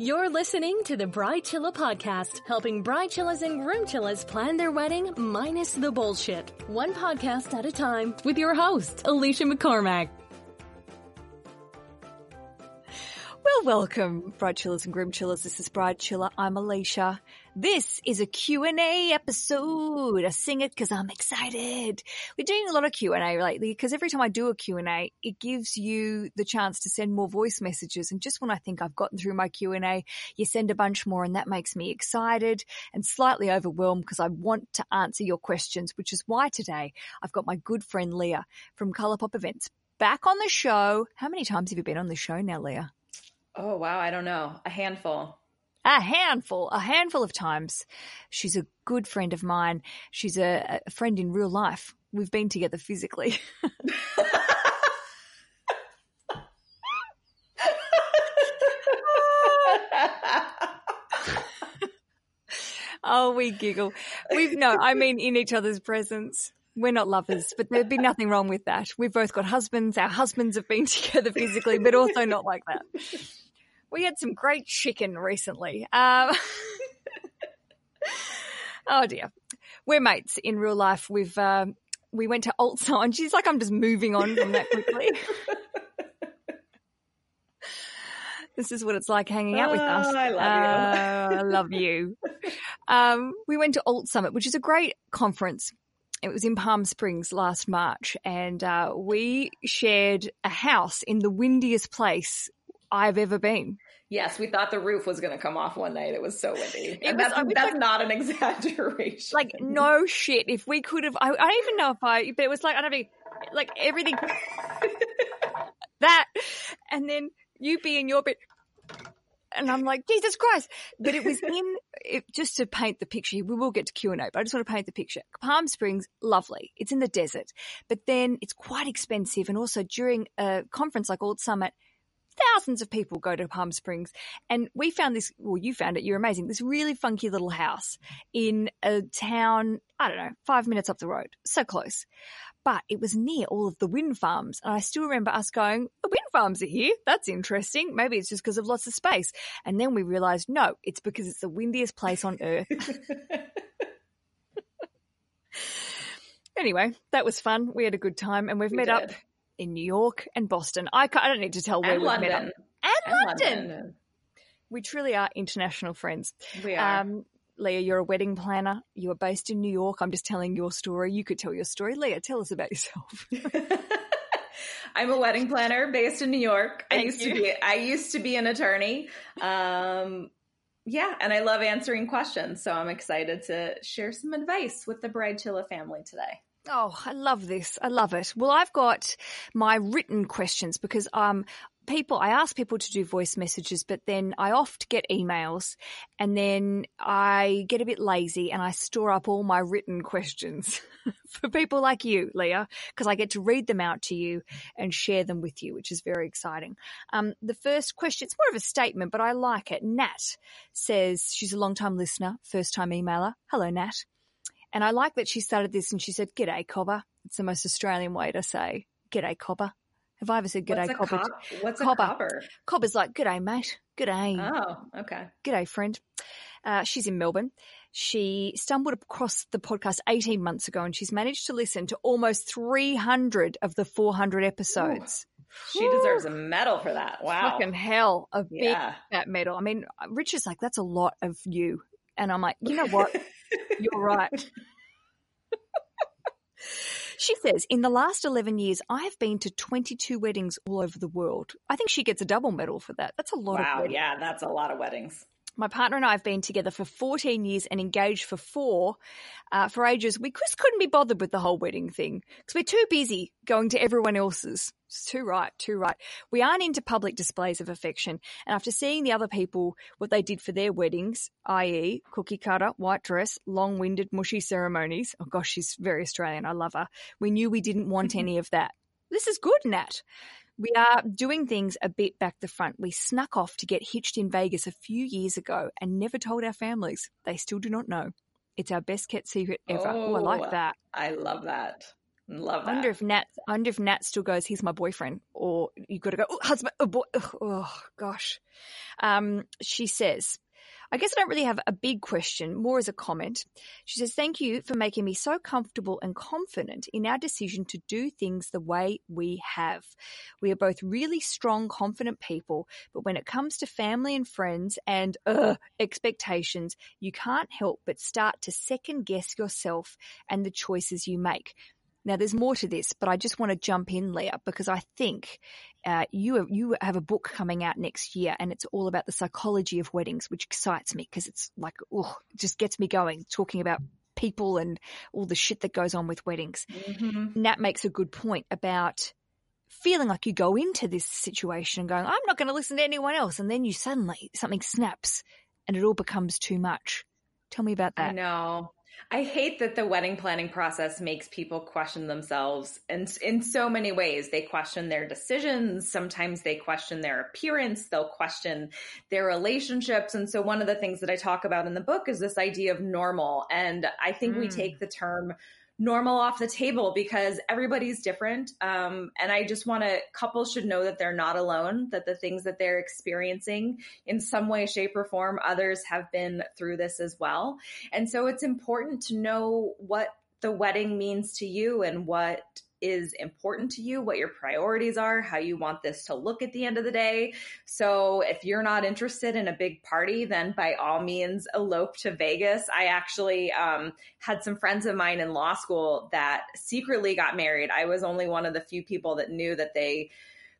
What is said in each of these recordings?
You're listening to the Bride Chilla podcast, helping bride chillas and groom chillas plan their wedding minus the bullshit. One podcast at a time with your host, Aleisha McCormack. Welcome, Bride Chillers and Groom Chillers. This is Bride Chilla. I'm Aleisha. This is a Q&A episode. I sing it because I'm excited. We're doing a lot of Q&A lately because every time I do a Q&A, it gives you the chance to send more voice messages. And just when I think I've gotten through my Q&A, you send a bunch more and that makes me excited and slightly overwhelmed because I want to answer your questions, which is why today I've got my good friend Leah from Colourpop Events back on the show. How many times have you been on the show now, Leah? Oh, wow. I don't know. A handful. A handful, a handful of times. She's a good friend of mine. She's a, a friend in real life. We've been together physically. oh, we giggle. We've no, I mean, in each other's presence. We're not lovers, but there'd be nothing wrong with that. We've both got husbands. Our husbands have been together physically, but also not like that. We had some great chicken recently. Um, oh dear. We're mates in real life. We've, uh, we went to Alt and she's like, I'm just moving on from that quickly. this is what it's like hanging out with us. Oh, I love you. Uh, I love you. Um, we went to Alt Summit, which is a great conference. It was in Palm Springs last March, and uh, we shared a house in the windiest place I've ever been. Yes, we thought the roof was going to come off one night. It was so windy. And was- that's, that's like- not an exaggeration. Like no shit. If we could have, I, I don't even know if I. But it was like I don't know, like everything. that, and then you be in your bed. And I'm like, Jesus Christ. But it was in, it, just to paint the picture, we will get to Q&A, but I just want to paint the picture. Palm Springs, lovely. It's in the desert, but then it's quite expensive. And also during a conference like Alt Summit, thousands of people go to Palm Springs. And we found this, well, you found it, you're amazing, this really funky little house in a town, I don't know, five minutes up the road. So close. But it was near all of the wind farms. And I still remember us going, the wind farms are here. That's interesting. Maybe it's just because of lots of space. And then we realized, no, it's because it's the windiest place on earth. anyway, that was fun. We had a good time and we've We met up did. In New York and Boston. I, I don't need to tell where and we've London. met up. And, And London. London. We truly are international friends. We are. Um, Leah, you're a wedding planner. You are based in New York. I'm just telling your story. You could tell your story. Leah, tell us about yourself. I'm a wedding planner based in New York. I used you. to be I used to be an attorney. Um yeah, and I love answering questions, so I'm excited to share some advice with the Bridechilla family today. Oh, I love this. I love it. Well, I've got my written questions because um people I ask people to do voice messages, but then I oft get emails and then I get a bit lazy and I store up all my written questions for people like you, Leah, because I get to read them out to you and share them with you, which is very exciting. Um, the first question, it's more of a statement, but I like it. Nat says she's a long time listener, first time emailer. Hello, Nat. And I like that she started this and she said, G'day, Cobber. It's the most Australian way to say, G'day, Cobber. Have I ever said What's G'day, a, Cobber? what's a Cobber. copper? Cobber's like, G'day, mate. G'day. Oh, okay. G'day, friend. Uh, she's in Melbourne. She stumbled across the podcast 18 months ago and she's managed to listen to almost 300 of the 400 episodes. She deserves a medal for that. Wow. Fucking hell, a big yeah. fat medal. I mean, Richard's like, that's a lot of you. And I'm like, you know what? You're right. She says, in the last 11 years, I have been to 22 weddings all over the world. I think she gets a double medal for that. That's a lot of wow, weddings. yeah, that's a lot of weddings. My partner and I have been together for 14 years and engaged for four. Uh, for ages, we just couldn't be bothered with the whole wedding thing because we're too busy going to everyone else's. It's too right, too right. We aren't into public displays of affection. And after seeing the other people, what they did for their weddings, i.e. cookie cutter, white dress, long-winded, mushy ceremonies. Oh gosh, she's very Australian. I love her. We knew we didn't want mm-hmm. any of that. This is good, Nat. We are doing things a bit back the front. We snuck off to get hitched in Vegas a few years ago and never told our families. They still do not know. It's our best kept secret ever. Oh, I like Oh. that. I love that. Love I wonder if Nat. I wonder if Nat still goes. He's my boyfriend, or you've got to go oh, husband. Oh, boy. oh gosh. Um, she says, I guess I don't really have a big question, more as a comment. She says, Thank you for making me so comfortable and confident in our decision to do things the way we have. We are both really strong, confident people, but when it comes to family and friends and uh, expectations, you can't help but start to second guess yourself and the choices you make. Now, there's more to this, but I just want to jump in, Leah, because I think uh, you have, you have a book coming out next year, and it's all about the psychology of weddings, which excites me because it's like, oh, it just gets me going. Talking about people and all the shit that goes on with weddings. Mm-hmm. Nat makes a good point about feeling like you go into this situation and going, I'm not going to listen to anyone else, and then you suddenly something snaps, and it all becomes too much. Tell me about that. I that. know. I hate that the wedding planning process makes people question themselves and in so many ways. They question their decisions. Sometimes they question their appearance. They'll question their relationships. And so one of the things that I talk about in the book is this idea of normal. And I think we Mm. take the term normal off the table because everybody's different. Um, and I just want to, couples should know that they're not alone, that the things that they're experiencing in some way, shape, or form, others have been through this as well. And so it's important to know what the wedding means to you and what is important to you, what your priorities are, how you want this to look at the end of the day. So if you're not interested in a big party, then by all means elope to Vegas. I actually um, had some friends of mine in law school that secretly got married. I was only one of the few people that knew that they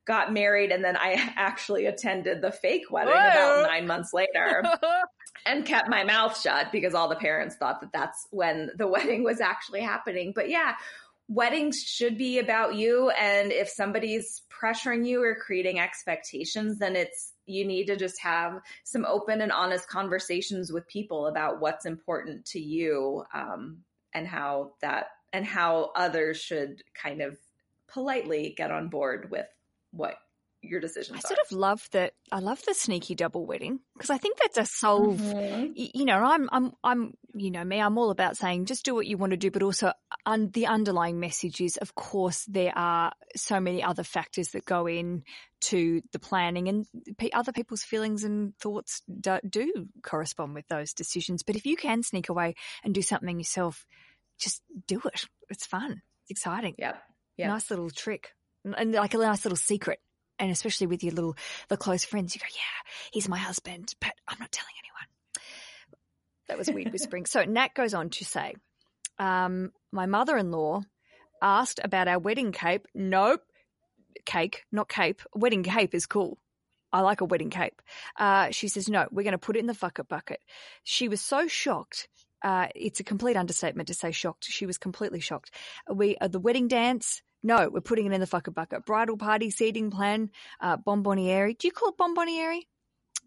got married and then I actually attended the fake wedding Whoa. about 9 months later and kept my mouth shut because all the parents thought that that's when the wedding was actually happening. But yeah, weddings should be about you. And if somebody's pressuring you or creating expectations, then it's, you need to just have some open and honest conversations with people about what's important to you um, and how that, and how others should kind of politely get on board with what your decisions I are. sort of love that. I love the sneaky double wedding because I think that's a solve. Mhm. y- You know, I'm, I'm, I'm, you know, me. I'm all about saying just do what you want to do, but also un- the underlying message is, of course, there are so many other factors that go in to the planning, and pe- other people's feelings and thoughts do, do correspond with those decisions. But if you can sneak away and do something yourself, just do it. It's fun. It's exciting. Yeah. Yep. Nice little trick, and like a nice little secret. And especially with your little, the close friends, you go, yeah, he's my husband, but I'm not telling anyone. That was weird whispering. So Nat goes on to say, um, my mother-in-law asked about our wedding cape. Nope. Cake, not cape. Wedding cape is cool. I like a wedding cape. Uh, she says, no, we're going to put it in the fuck it bucket. She was so shocked. Uh, it's a complete understatement to say shocked. She was completely shocked. We, uh, the wedding dance, no, we're putting it in the fucker bucket. Bridal party, seating plan, uh, bonboniere. Do you call it bonboniere?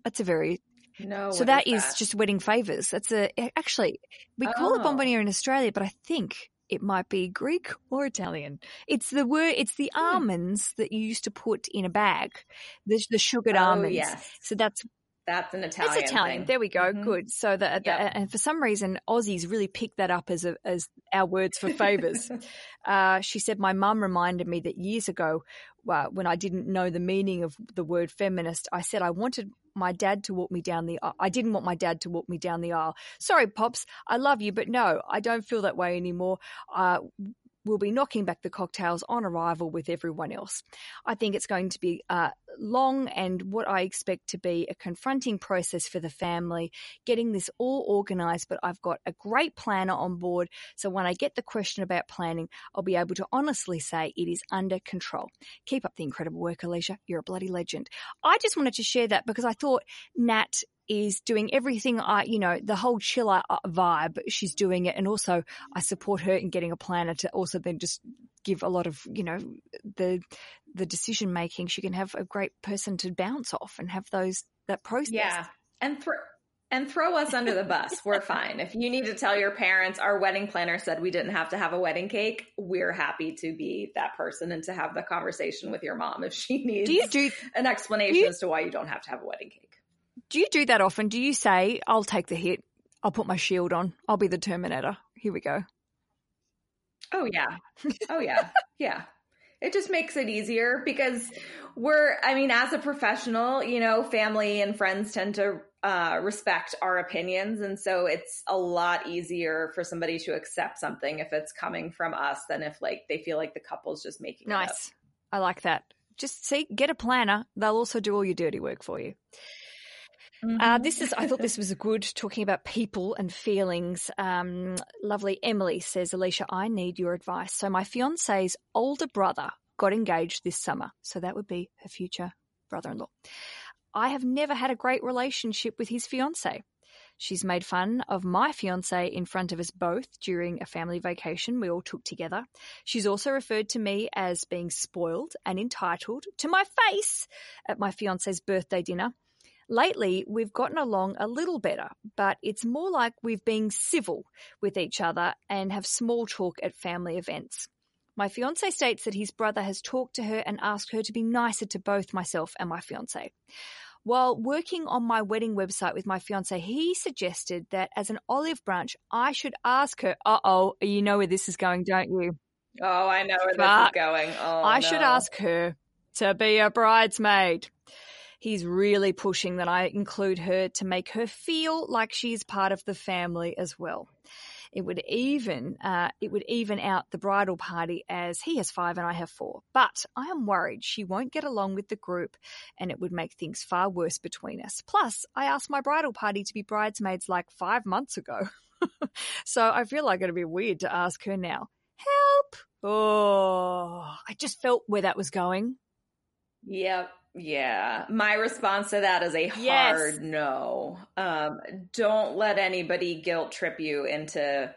That's a very No. so what that is just wedding favors. That's a actually we call it Oh. bonboniere in Australia, but I think it might be Greek or Italian. It's the word. It's the Hmm. almonds that you used to put in a bag, the, the sugared Oh, almonds. yes. So that's That's an Italian. it's Italian. thing. There we go. Mhm. Good. So that, Yep. and for some reason, Aussies really picked that up as a, as our words for favors. uh, she said, my mum reminded me that years ago, uh, when I didn't know the meaning of the word feminist, I said I wanted my dad to walk me down the. aisle. I didn't want my dad to walk me down the aisle. Sorry, pops, I love you, but no, I don't feel that way anymore. Uh, we'll be knocking back the cocktails on arrival with everyone else. I think it's going to be uh, long and what I expect to be a confronting process for the family, getting this all organized. But I've got a great planner on board. So when I get the question about planning, I'll be able to honestly say it is under control. Keep up the incredible work, Aleisha. You're a bloody legend. I just wanted to share that because I thought Nat is doing everything I, you know, the whole chiller uh, vibe. She's doing it. And also I support her in getting a planner to also then just give a lot of, you know, the, the decision making. She can have a great person to bounce off and have those, that process. Yeah. And throw and throw us under the bus. We're fine. If you need to tell your parents our wedding planner said we didn't have to have a wedding cake, we're happy to be that person and to have the conversation with your mom if she needs Do you do, an explanation do you- as to why you don't have to have a wedding cake. do you do that often? Do you say, I'll take the hit. I'll put my shield on. I'll be the Terminator. Here we go. Oh yeah. Oh yeah. yeah. It just makes it easier because we're I mean as a professional, you know, family and friends tend to uh, respect our opinions and so it's a lot easier for somebody to accept something if it's coming from us than if like they feel like the couple's just making nice. I like that. Just see, get a planner. They'll also do all your dirty work for you. Mm-hmm. Uh, this is, I thought this was a good talking about people and feelings. Um, lovely Emily says, Aleisha, I need your advice. So, my fiance's older brother got engaged this summer. So, that would be her future brother in law. I have never had a great relationship with his fiance. She's made fun of my fiance in front of us both during a family vacation we all took together. She's also referred to me as being spoiled and entitled to my face at my fiance's birthday dinner. Lately, we've gotten along a little better, but it's more like we've been civil with each other and have small talk at family events. My fiance states that his brother has talked to her and asked her to be nicer to both myself and my fiance. While working on my wedding website with my fiance, he suggested that as an olive branch, I should ask her, uh oh, you know where this is going, don't you? Oh, I know where Fuck. this is going. Oh, I no. should ask her to be a bridesmaid. He's really pushing that I include her to make her feel like she's part of the family as well. It would even uh, it would even out the bridal party as he has five and I have four. But I am worried she won't get along with the group, and it would make things far worse between us. Plus, I asked my bridal party to be bridesmaids like five months ago, so I feel like it'd be weird to ask her now. Help! Oh, I just felt where that was going. Yep. Yeah. My response to that is a hard yes. no. Um, don't let anybody guilt trip you into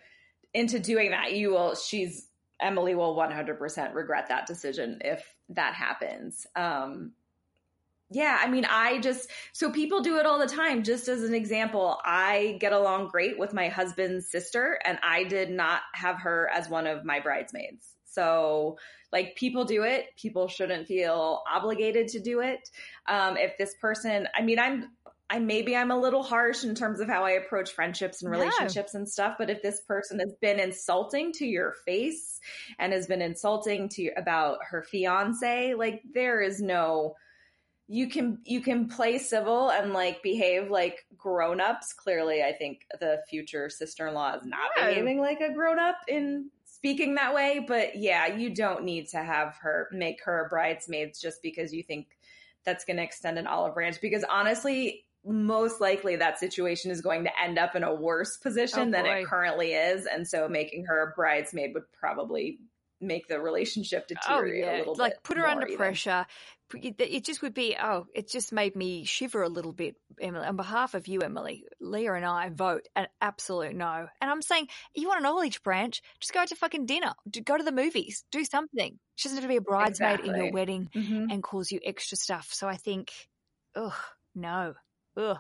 into doing that. You will she's Emily will 100% regret that decision if that happens. Um, yeah, I mean, I just, so people do it all the time. Just as an example, I get along great with my husband's sister, and I did not have her as one of my bridesmaids. So, like, people do it. People shouldn't feel obligated to do it. Um, if this person, I mean, I'm, I maybe I'm a little harsh in terms of how I approach friendships and relationships and stuff, but if this person has been insulting to your face and has been insulting to you about her fiance, like there is no you can you can play civil and like behave like grown-ups. Clearly, I think the future sister-in-law is not behaving like a grown-up in speaking that way, but yeah, you don't need to have her make her bridesmaids just because you think that's going to extend an olive branch. Because honestly, most likely that situation is going to end up in a worse position oh, than it currently is. And so making her a bridesmaid would probably make the relationship oh, deteriorate oh, yeah. a little like put her under even. pressure. It just would be oh it just made me shiver a little bit emily. On behalf of you emily leah and i vote an absolute no. And i'm saying you want an olive branch? Just go to fucking dinner. Go to the movies. Do something. She doesn't have to be a bridesmaid exactly. in your wedding mm-hmm. and cause you extra stuff. So i think ugh no. Ugh.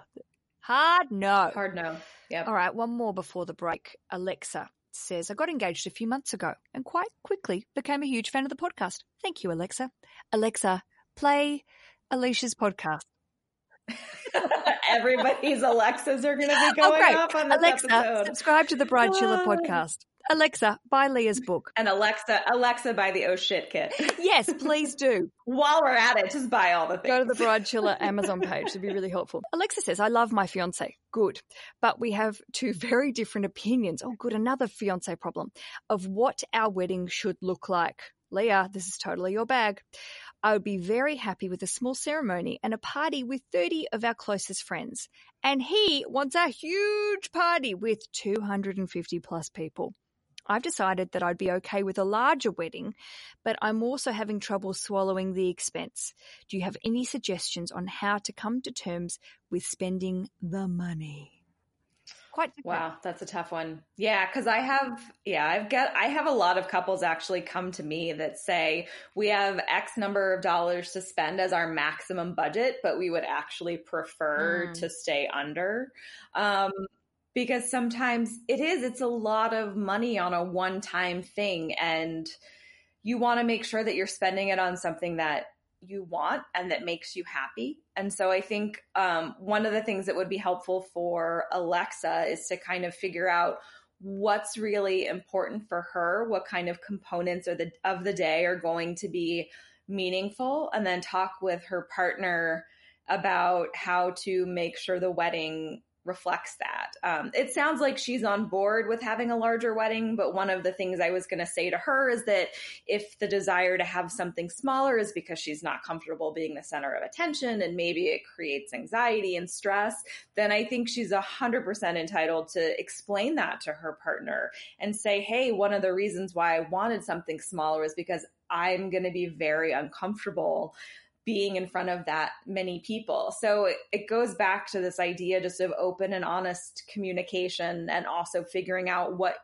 Hard no. Hard no. Yeah all right. One more before the break. Alexa says, I got engaged a few months ago and quite quickly became a huge fan of the podcast. Thank you, Alexa. Alexa, play Aleisha's podcast. Everybody's Alexas are going to be oh, going oh, off on this Alexa, episode. subscribe to the Bride Chilla podcast. Alexa, buy Leah's book. And Alexa, Alexa, buy the Oh Shit kit. yes, please do. While we're at it, just buy all the things. Go to the Bride Chilla Amazon page. It'd be really helpful. Alexa says, I love my fiance. Good. But we have two very different opinions. Oh, good. Another fiance problem of what our wedding should look like. Leah, this is totally your bag. I would be very happy with a small ceremony and a party with 30 of our closest friends. And he wants a huge party with 250 plus people. I've decided that I'd be okay with a larger wedding, but I'm also having trouble swallowing the expense. Do you have any suggestions on how to come to terms with spending the money? Quite wow, that's a tough one. Yeah, because I have yeah, I've got I have a lot of couples actually come to me that say we have X number of dollars to spend as our maximum budget, but we would actually prefer mm. to stay under. Um, because sometimes it is it's a lot of money on a one time thing and you want to make sure that you're spending it on something that you want and that makes you happy. And so i think um, one of the things that would be helpful for alexa is to kind of figure out what's really important for her, what kind of components the of the day are going to be meaningful, and then talk with her partner about how to make sure the wedding reflects that. Um, it sounds like she's on board with having a larger wedding, but one of the things I was going to say to her is that if the desire to have something smaller is because she's not comfortable being the center of attention and maybe it creates anxiety and stress, then I think she's 100% entitled to explain that to her partner and say, hey, one of the reasons why I wanted something smaller is because I'm going to be very uncomfortable being in front of that many people. So it, goes back to this idea just of open and honest communication and also figuring out what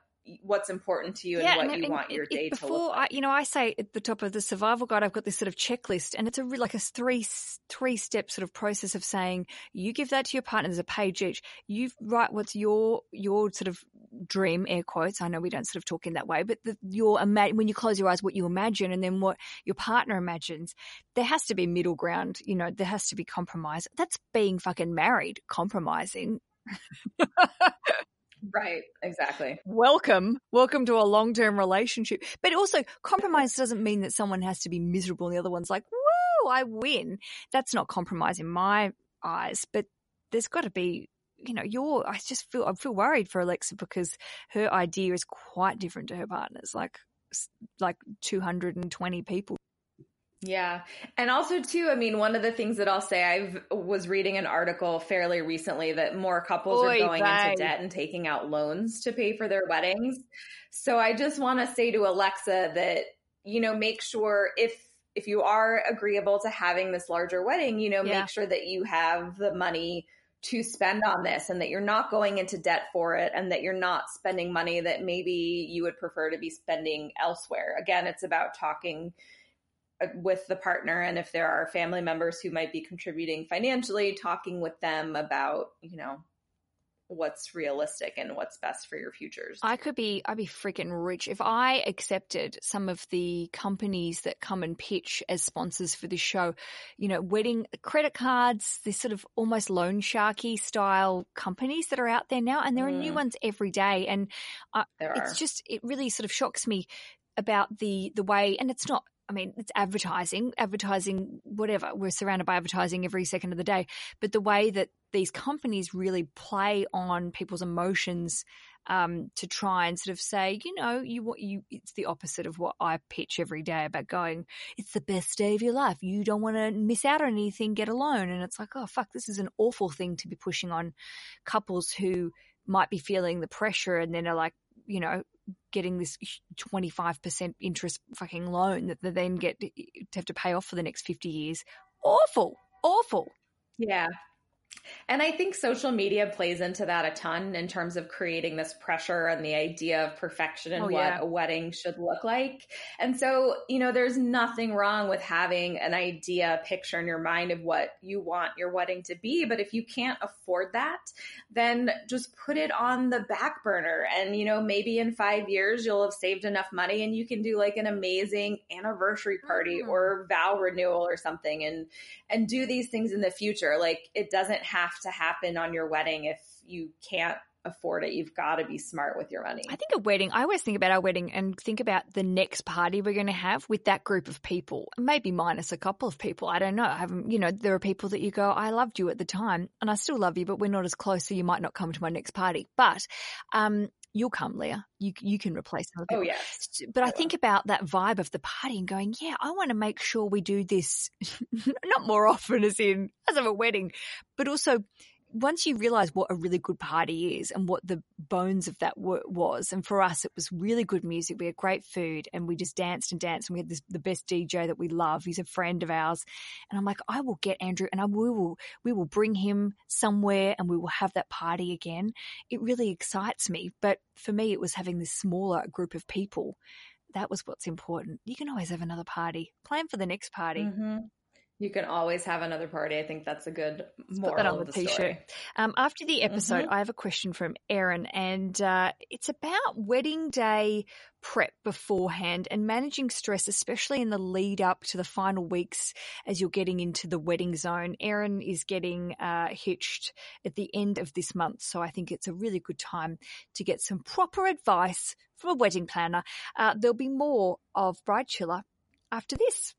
what's important to you yeah, and what and, you and want your day to look like. I, you know, I say at the top of the survival guide, I've got this sort of checklist and it's a like a three, three step sort of process of saying you give that to your partner. There's a page each. You write what's your, your sort of dream air quotes. I know we don't sort of talk in that way, but the, your, when you close your eyes, what you imagine and then what your partner imagines, there has to be middle ground. You know, there has to be compromise. That's being fucking married, compromising. Right, exactly. Welcome. Welcome to a long term relationship. But also, compromise doesn't mean that someone has to be miserable and the other one's like, woo, I win. That's not compromise in my eyes. But there's got to be you know, you're, I just feel, I feel worried for Alexa because her idea is quite different to her partner's, like, like 220 people yeah. And also too, I mean, one of the things that I'll say, I was reading an article fairly recently that more couples Oy, are going into debt and taking out loans to pay for their weddings. So I just want to say to Alexa that, you know, make sure if if you are agreeable to having this larger wedding, you know, yeah. make sure that you have the money to spend on this and that you're not going into debt for it and that you're not spending money that maybe you would prefer to be spending elsewhere. Again, it's about talking with the partner and if there are family members who might be contributing financially talking with them about you know what's realistic and what's best for your futures. I could be I'd be freaking rich if I accepted some of the companies that come and pitch as sponsors for the show. You know, wedding credit cards, this sort of almost loan sharky style companies that are out there now and there mm. are new mm. ones every day and uh, it's just it really sort of shocks me about the the way and it's not I mean, it's advertising, advertising, whatever. We're surrounded by advertising every second of the day. But the way that these companies really play on people's emotions um, to try and sort of say, you know, you you it's the opposite of what I pitch every day about going. It's the best day of your life. You don't want to miss out on anything. Get a loan, and it's like, oh fuck, this is an awful thing to be pushing on couples who might be feeling the pressure and then are like, you know, getting this 25% interest fucking loan that they then get to have to pay off for the next 50 years. Awful, awful. Yeah. And I think social media plays into that a ton in terms of creating this pressure and the idea of perfection and oh, what yeah. a wedding should look like. And so, you know, there's nothing wrong with having an idea, picture in your mind of what you want your wedding to be. But if you can't afford that, then just put it on the back burner. And, you know, maybe in five years, you'll have saved enough money and you can do like an amazing anniversary party mm-hmm. or vow renewal or something and, and do these things in the future. Like it doesn't have to happen on your wedding if you can't afford it. You've got to be smart with your money. I think a wedding, I always think about our wedding and think about the next party we're going to have with that group of people, maybe minus a couple of people. I don't know. I haven't, you know, there are people that you go, I loved you at the time and I still love you, but we're not as close. So you might not come to my next party, but, um, you'll come, Leah. You you can replace other oh, people. Oh yes. But I, I think about that vibe of the party and going, yeah, I want to make sure we do this not more often as in as of a wedding, but also once you realize what a really good party is and what the bones of that was, and for us, it was really good music. We had great food and we just danced and danced. And we had this, the best DJ that we love. He's a friend of ours. And I'm like, I will get Andrew and I, we will, we will bring him somewhere and we will have that party again. It really excites me. But for me, it was having this smaller group of people. That was what's important. You can always have another party. Plan for the next party. Mm-hmm. You can always have another party. I think that's a good moral Put that on of the, the t-shirt. story. Um, after the episode, Mhm. I have a question from Erin, and uh, it's about wedding day prep beforehand and managing stress, especially in the lead up to the final weeks as you're getting into the wedding zone. Erin is getting uh, hitched at the end of this month, so I think it's a really good time to get some proper advice from a wedding planner. Uh, there'll be more of Bride Chilla after this.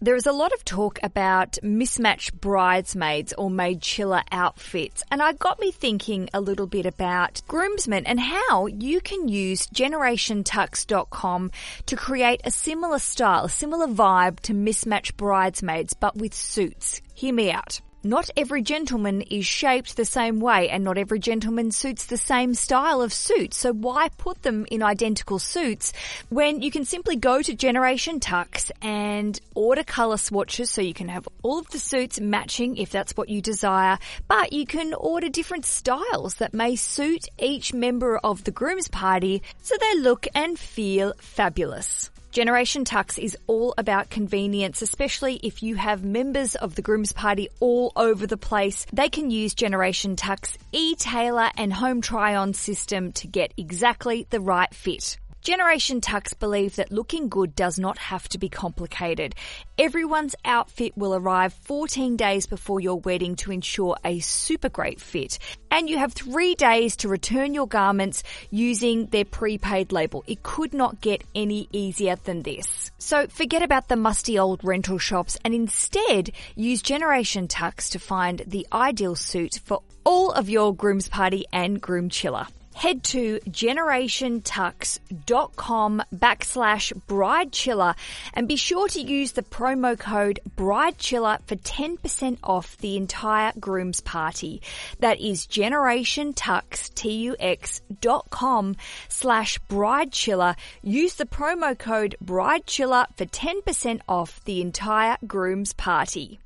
There is a lot of talk about mismatched bridesmaids or maid chiller outfits, and I got me thinking a little bit about groomsmen and how you can use generationtux.com to create a similar style, a similar vibe to mismatched bridesmaids, but with suits. Hear me out. Not every gentleman is shaped the same way and not every gentleman suits the same style of suit. So why put them in identical suits when you can simply go to Generation Tux and order color swatches so you can have all of the suits matching if that's what you desire, but you can order different styles that may suit each member of the groom's party so they look and feel fabulous. Generation Tux is all about convenience, especially if you have members of the groom's party all over the place. They can use Generation Tux e-tailor and home try-on system to get exactly the right fit. Generation Tux believe that looking good does not have to be complicated. Everyone's outfit will arrive 14 days before your wedding to ensure a super great fit. And you have three days to return your garments using their prepaid label. It could not get any easier than this. So forget about the musty old rental shops and instead use Generation Tux to find the ideal suit for all of your groom's party and groom chiller head to generationtux.com backslash bridechilla and be sure to use the promo code bridechilla for 10% off the entire groom's party. That is generationtux, T-U-X dot com slash bridechilla. Use the promo code bridechilla for 10% off the entire groom's party.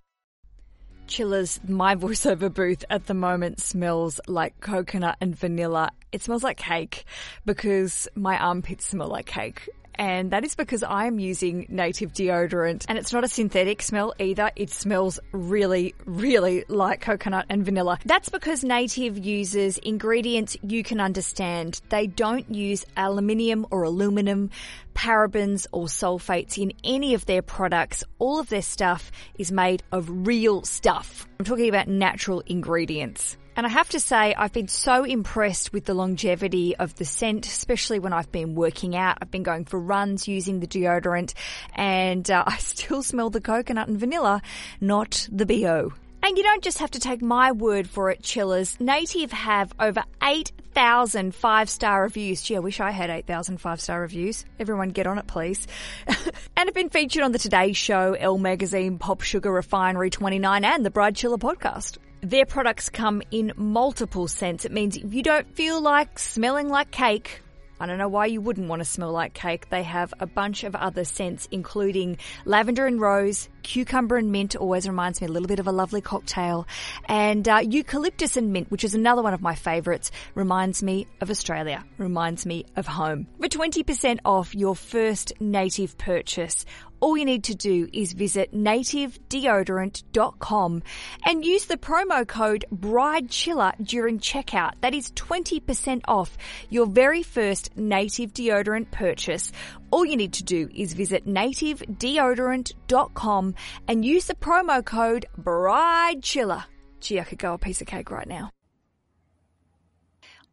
Chillers, my voiceover booth at the moment smells like coconut and vanilla. It smells like cake because my armpits smell like cake. And that is because I am using native deodorant and it's not a synthetic smell either. It smells really, really like coconut and vanilla. That's because native uses ingredients you can understand. They don't use aluminium or aluminum, parabens or sulfates in any of their products. All of their stuff is made of real stuff. I'm talking about natural ingredients. And I have to say, I've been so impressed with the longevity of the scent, especially when I've been working out. I've been going for runs using the deodorant and uh, I still smell the coconut and vanilla, not the BO. And you don't just have to take my word for it, chillers. Native have over 8,000 five star reviews. Gee, I wish I had 8,000 five star reviews. Everyone get on it, please. and have been featured on the Today Show, Elle Magazine, Pop Sugar Refinery 29, and the Bride Chilla podcast. Their products come in multiple scents. It means if you don't feel like smelling like cake, I don't know why you wouldn't want to smell like cake. They have a bunch of other scents, including lavender and rose, cucumber and mint, always reminds me a little bit of a lovely cocktail, and uh, eucalyptus and mint, which is another one of my favourites, reminds me of Australia, reminds me of home. For 20% off your first native purchase, all you need to do is visit nativedeodorant.com and use the promo code BRIDECHILLA during checkout. That is 20% off your very first native deodorant purchase. All you need to do is visit nativedeodorant.com and use the promo code BRIDECHILLA. Gee, I could go a piece of cake right now.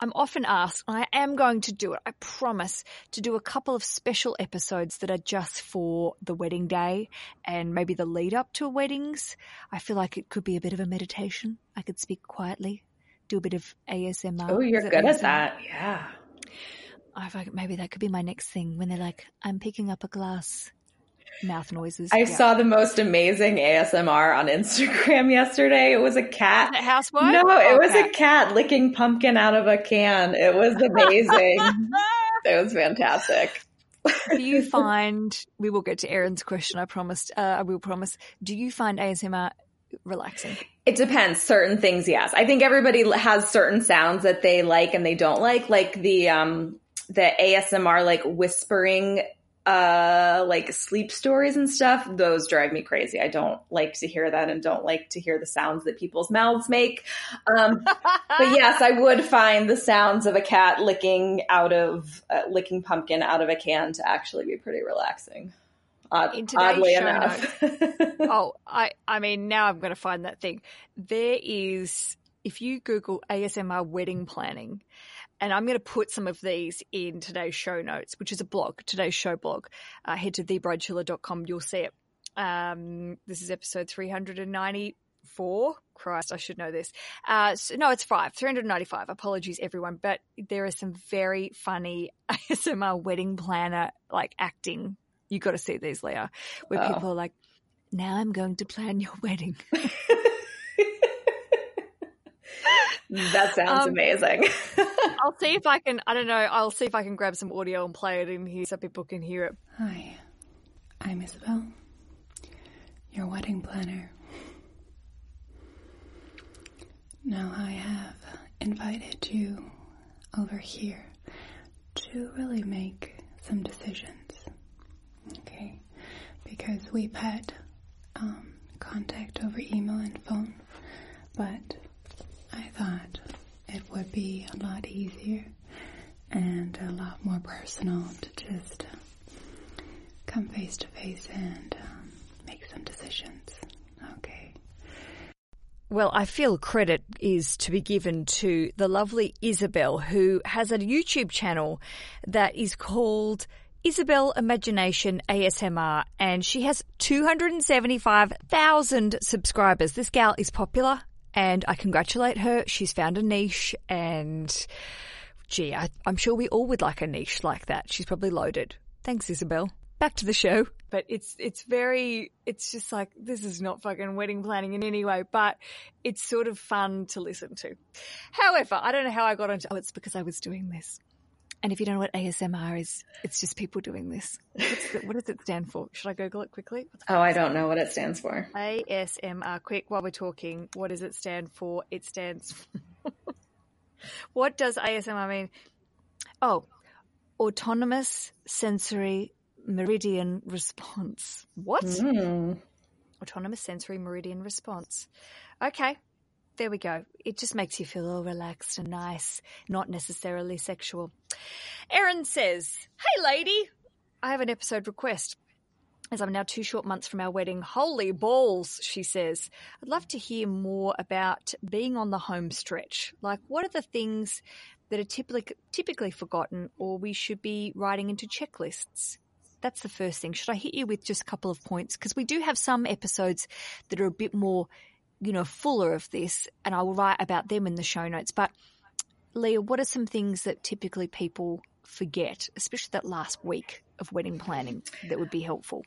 I'm often asked, and I am going to do it, I promise, to do a couple of special episodes that are just for the wedding day and maybe the lead up to weddings. I feel like it could be a bit of a meditation. I could speak quietly, do a bit of ASMR. Oh, you're good at that. Yeah. I feel like maybe that could be my next thing when they're like, I'm picking up a glass. Mouth noises. I Yeah. saw the most amazing ASMR on Instagram yesterday. It was a cat. Is it housewife? No, Oh, it was okay. a cat licking pumpkin out of a can. It was amazing. it was fantastic. Do you find we will get to Erin's question? I promised. Uh, I will promise. Do you find ASMR relaxing? It depends. Certain things, yes. I think everybody has certain sounds that they like and they don't like, like the um the ASMR like whispering uh like sleep stories and stuff those drive me crazy. I don't like to hear that and don't like to hear the sounds that people's mouths make. Um but yes i would find the sounds of a cat licking out of uh, licking pumpkin out of a can to actually be pretty relaxing. Odd, In today's oddly show enough. oh, I, I mean, now I'm going to find that thing. There is, if you Google ASMR wedding planning, and I'm going to put some of these in today's show notes, which is a blog, today's show blog. Uh, head to thebridechilla.com. You'll see it. Um, this is episode 394. Christ, I should know this. Uh, so, no, it's five, 395. Apologies, everyone. But there are some very funny ASMR wedding planner, like acting. You've got to see these, Leah, where Oh. people are like, now I'm going to plan your wedding. that sounds Um, amazing I'll see if I can, I don't know, I'll see if I can grab some audio and play it in here so people can hear it. Hi, I'm Isabel, your wedding planner. Now I have invited you over here to really make some decisions. Okay? Because we've had um, contact over email and phone, but I thought it would be a lot easier and a lot more personal to just come face to face and um, make some decisions. Okay. Well, I feel credit is to be given to the lovely Isabel, who has a YouTube channel that is called Isabel Imagination ASMR, and she has 275,000 subscribers. This gal is popular, and I congratulate her. She's found a niche, and gee, I, I'm sure we all would like a niche like that. She's probably loaded. Thanks, Isabel. Back to the show. But it's it's very it's just like this is not fucking wedding planning in any way, but it's sort of fun to listen to. However, I don't know how I got onto oh, it's because I was doing this. And if you don't know what ASMR is, it's just people doing this. The, what does it stand for? Should I Google it quickly? oh i don't know what it stands for ASMR. Quick, while we're talking, what does it stand for? It stands. what does ASMR mean? Oh, autonomous sensory meridian response. What? Hmm. Autonomous sensory meridian response. Okay. There we go. It just makes you feel all relaxed and nice, not necessarily sexual. Erin says, Hey lady, I have an episode request. As I'm now two short months from our wedding, holy balls, she says. I'd love to hear more about being on the home stretch. Like, what are the things that are typically, typically forgotten or we should be writing into checklists? That's the first thing. Should I hit you with just a couple of points? Because we do have some episodes that are a bit more, you know, fuller of this, and I will write about them in the show notes. But Leah, what are some things that typically people forget, especially that last week of wedding planning, that would be helpful?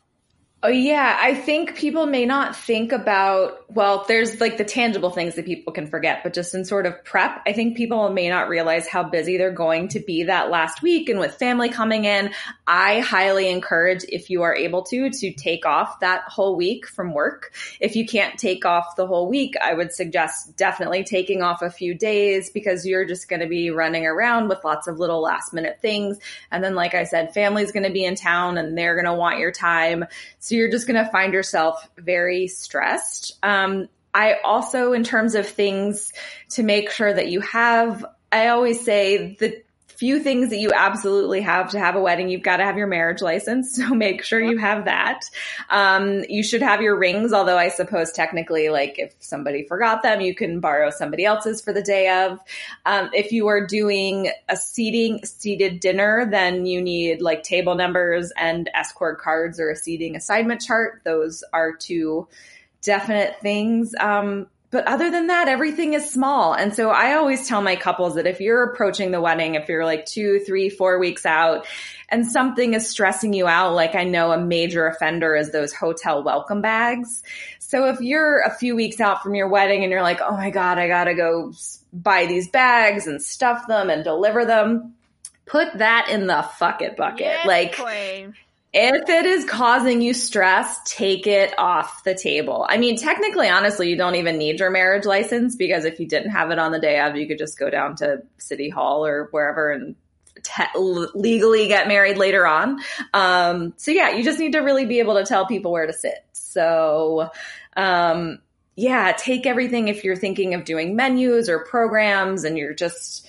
Oh yeah, I think people may not think about well, there's like the tangible things that people can forget, but just in sort of prep, I think people may not realize how busy they're going to be that last week and with family coming in. I highly encourage if you are able to to take off that whole week from work. If you can't take off the whole week, I would suggest definitely taking off a few days because you're just going to be running around with lots of little last minute things. And then like I said, family's going to be in town and they're going to want your time. So you're just going to find yourself very stressed. Um, I also, in terms of things to make sure that you have, I always say the few things that you absolutely have to have a wedding, you've got to have your marriage license. So make sure you have that. Um, you should have your rings, although I suppose technically, like if somebody forgot them, you can borrow somebody else's for the day of. Um, if you are doing a seating, seated dinner, then you need like table numbers and escort cards or a seating assignment chart. Those are two definite things. Um, but other than that, everything is small. And so I always tell my couples that if you're approaching the wedding, if you're like two, three, four weeks out and something is stressing you out, like I know a major offender is those hotel welcome bags. So if you're a few weeks out from your wedding and you're like, oh my God, I gotta go buy these bags and stuff them and deliver them, put that in the fuck it bucket. like, queen. If it is causing you stress, take it off the table. I mean, technically, honestly, you don't even need your marriage license because if you didn't have it on the day of, you could just go down to City Hall or wherever and te- legally get married later on. Um, so yeah, you just need to really be able to tell people where to sit. So, um, yeah, take everything if you're thinking of doing menus or programs and you're just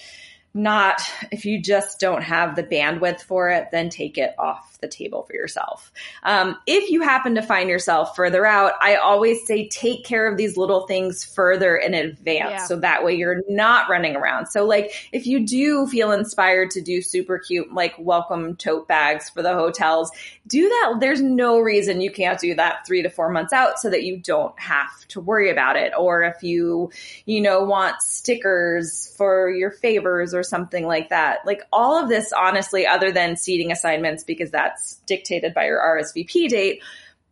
not, if you just don't have the bandwidth for it, then take it off the table for yourself. Um, if you happen to find yourself further out, I always say take care of these little things further in advance. Yeah. So that way you're not running around. So like if you do feel inspired to do super cute, like welcome tote bags for the hotels, do that. There's no reason you can't do that three to four months out so that you don't have to worry about it. Or if you, you know, want stickers for your favors or something like that. Like all of this, honestly, other than seating assignments, because that that's dictated by your RSVP date.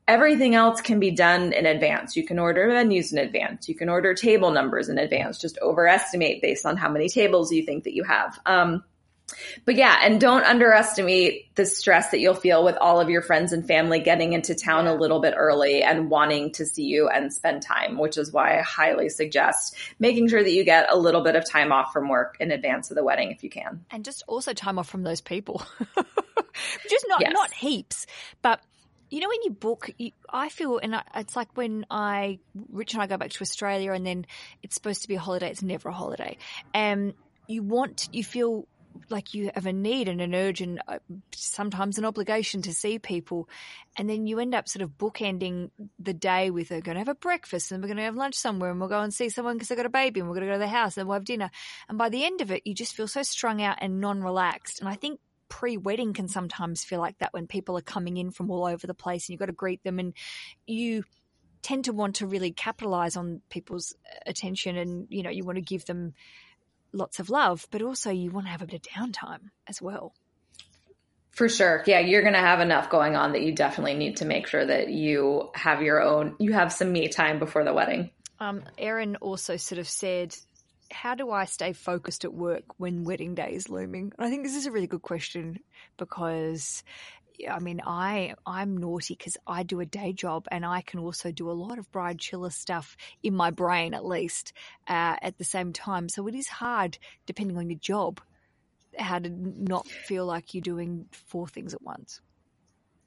Everything else can be done in advance. You can order menus in advance. You can order table numbers in advance. Just overestimate based on how many tables you think that you have. Um, but yeah, and don't underestimate the stress that you'll feel with all of your friends and family getting into town a little bit early and wanting to see you and spend time, which is why I highly suggest making sure that you get a little bit of time off from work in advance of the wedding if you can. And just also time off from those people. just not yes. not heaps, but you know when you book you, i feel and I, it's like when i rich and i go back to australia and then it's supposed to be a holiday it's never a holiday and you want you feel like you have a need and an urge and uh, sometimes an obligation to see people. And then you end up sort of bookending the day with, we're going to have a breakfast and we're going to have lunch somewhere and we'll go and see someone because they've got a baby and we're going to go to the house and we'll have dinner. And by the end of it, you just feel so strung out and non relaxed. And I think pre wedding can sometimes feel like that when people are coming in from all over the place and you've got to greet them and you tend to want to really capitalize on people's attention and, you know, you want to give them lots of love, but also you want to have a bit of downtime as well. For sure. Yeah, you're going to have enough going on that you definitely need to make sure that you have your own, you have some me time before the wedding. Um, Erin also sort of said, How do I stay focused at work when wedding day is looming? And I think this is a really good question because I mean, I I'm naughty because I do a day job and I can also do a lot of Bride Chilla stuff in my brain, at least uh, at the same time. So it is hard, depending on your job, how to not feel like you're doing four things at once.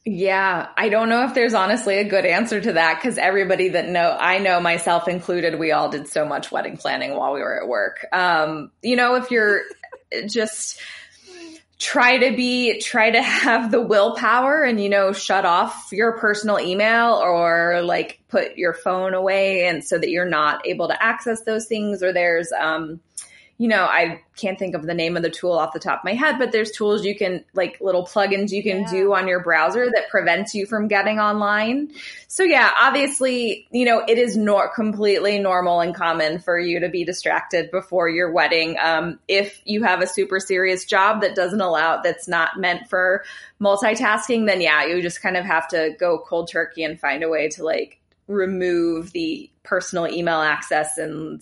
Yeah, I don't know if there's honestly a good answer to that because everybody that know, I know myself included, we all did so much wedding planning while we were at work. Um, you know, if you're just try to be try to have the willpower and you know shut off your personal email or like put your phone away and so that you're not able to access those things or there's um you know, I can't think of the name of the tool off the top of my head, but there's tools you can like little plugins you can yeah. do on your browser that prevents you from getting online. So yeah, obviously, you know, it is not completely normal and common for you to be distracted before your wedding. Um, if you have a super serious job that doesn't allow, that's not meant for multitasking, then yeah, you just kind of have to go cold turkey and find a way to like remove the personal email access and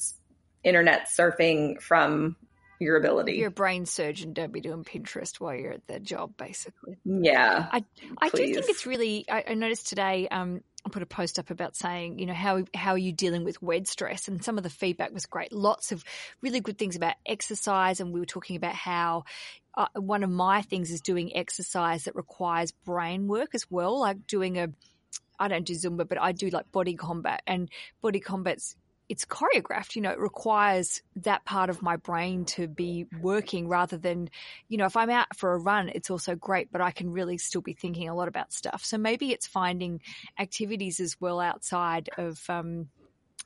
internet surfing from your ability. You're a brain surgeon, don't be doing Pinterest while you're at the job, basically. Yeah. I I do think it's really. I, I noticed today. Um, I put a post up about saying, you know, how how are you dealing with wed stress? And some of the feedback was great. Lots of really good things about exercise, and we were talking about how uh, one of my things is doing exercise that requires brain work as well, like doing a. I don't do Zumba, but I do like body combat, and body combat's it's choreographed. You know, it requires that part of my brain to be working rather than, you know, if I'm out for a run, it's also great, but I can really still be thinking a lot about stuff. So maybe it's finding activities as well outside of, um,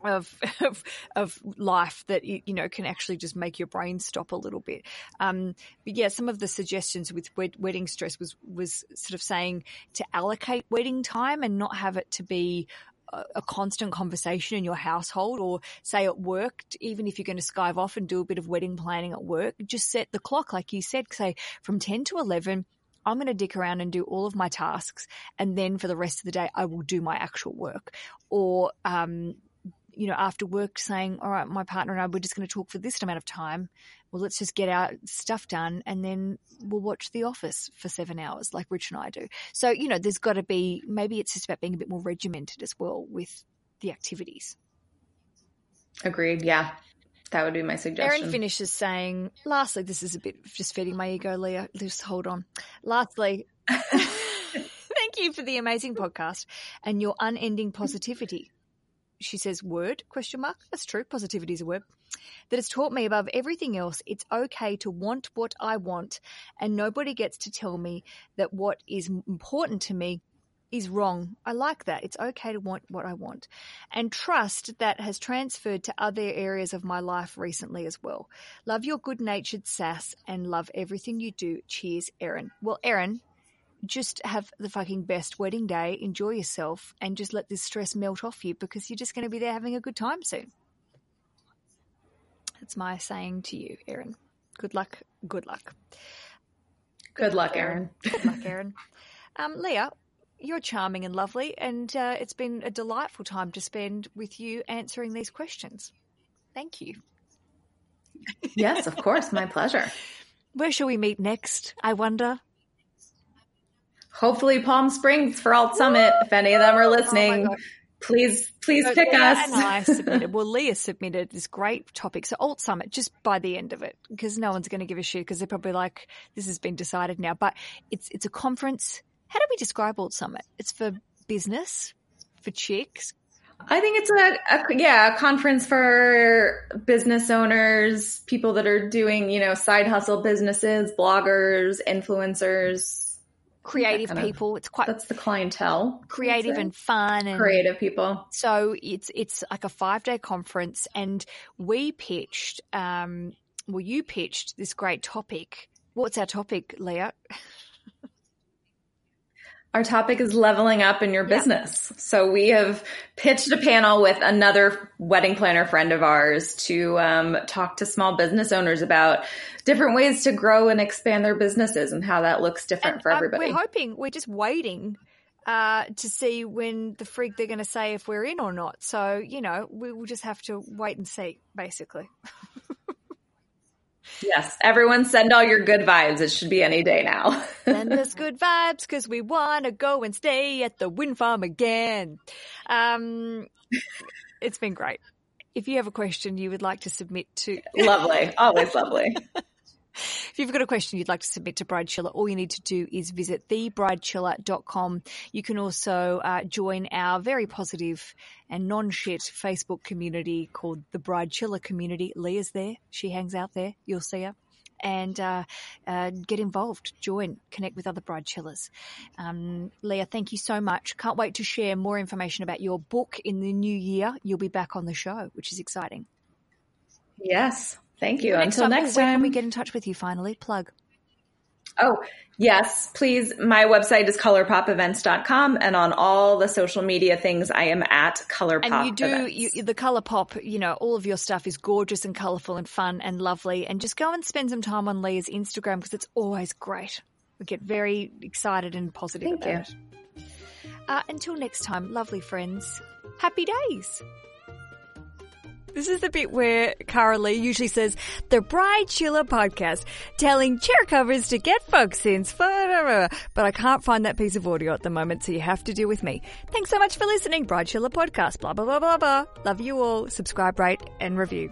of, of, of life that you know can actually just make your brain stop a little bit. Um, but yeah, some of the suggestions with wed- wedding stress was was sort of saying to allocate wedding time and not have it to be a constant conversation in your household or say at work, even if you're going to skive off and do a bit of wedding planning at work, just set the clock, like you said, say from 10 to 11, I'm going to dick around and do all of my tasks. And then for the rest of the day, I will do my actual work. Or, um, you know, after work saying, all right, my partner and I, we're just going to talk for this amount of time well, let's just get our stuff done and then we'll watch The Office for seven hours like Rich and I do. So, you know, there's got to be, maybe it's just about being a bit more regimented as well with the activities. Agreed. Yeah. That would be my suggestion. Erin finishes saying, lastly, this is a bit just feeding my ego, Leah. Just hold on. Lastly, thank you for the amazing podcast and your unending positivity. She says, word, question mark. That's true. Positivity is a word. That has taught me above everything else, it's okay to want what I want and nobody gets to tell me that what is important to me is wrong. I like that. It's okay to want what I want. And trust that has transferred to other areas of my life recently as well. Love your good natured sass and love everything you do. Cheers, Erin. Well, Erin, just have the fucking best wedding day. Enjoy yourself and just let this stress melt off you because you're just going to be there having a good time soon. That's my saying to you, Erin. Good luck. Good luck. Good luck, Erin. Good luck, Erin. Um, Leah, you're charming and lovely, and uh, it's been a delightful time to spend with you answering these questions. Thank you. yes, of course. My pleasure. Where shall we meet next? I wonder. Hopefully, Palm Springs for Alt Summit. If any of them are oh listening, oh please, please so pick Leah us. And I submitted. Well, Leah submitted this great topic. So Alt Summit, just by the end of it, because no one's going to give a shit because they're probably like, this has been decided now. But it's it's a conference how do we describe Alt Summit? It's for business, for chicks. I think it's a, a, yeah a conference for business owners, people that are doing you know side hustle businesses, bloggers, influencers, creative people. Of, it's quite that's the clientele, creative and fun, and creative people. So it's it's like a five day conference, and we pitched. Um, well, you pitched this great topic. What's our topic, Leah? Our topic is leveling up in your business. Yeah. So we have pitched a panel with another wedding planner friend of ours to um, talk to small business owners about different ways to grow and expand their businesses and how that looks different and, for everybody. Um, we're hoping, we're just waiting uh, to see when the frig they're going to say if we're in or not. So, you know, we will just have to wait and see, basically. Yes, everyone send all your good vibes. It should be any day now. send us good vibes because we want to go and stay at the wind farm again. Um, it's been great. If you have a question you would like to submit to. lovely. Always lovely. If you've got a question you'd like to submit to Bride Chilla, all you need to do is visit thebridechilla.com. You can also uh, join our very positive and non-shit Facebook community called the Bride Chilla Community. Leah's there. She hangs out there. You'll see her and uh, uh, get involved, join, connect with other Bride Chillas. Um, Leah, thank you so much. Can't wait to share more information about your book in the new year. You'll be back on the show, which is exciting. Yes. Thank you. Next Until next time. We get in touch with you finally? Plug. Oh, yes, please. My website is colorpopevents.com and on all the social media things, I am at colorpop. And you do, you, the colorpop, you know, all of your stuff is gorgeous and colorful and fun and lovely. And just go and spend some time on Leah's Instagram because it's always great. We get very excited and positive Thank about you. it. Uh, until next time, lovely friends, happy days. This is the bit where Cara Lee usually says, the Bride Chilla podcast, telling chair covers to get folks in. But I can't find that piece of audio at the moment, so you have to deal with me. Thanks so much for listening, Bride Chilla podcast, blah, blah, blah, blah, blah. Love you all. Subscribe, rate, and review.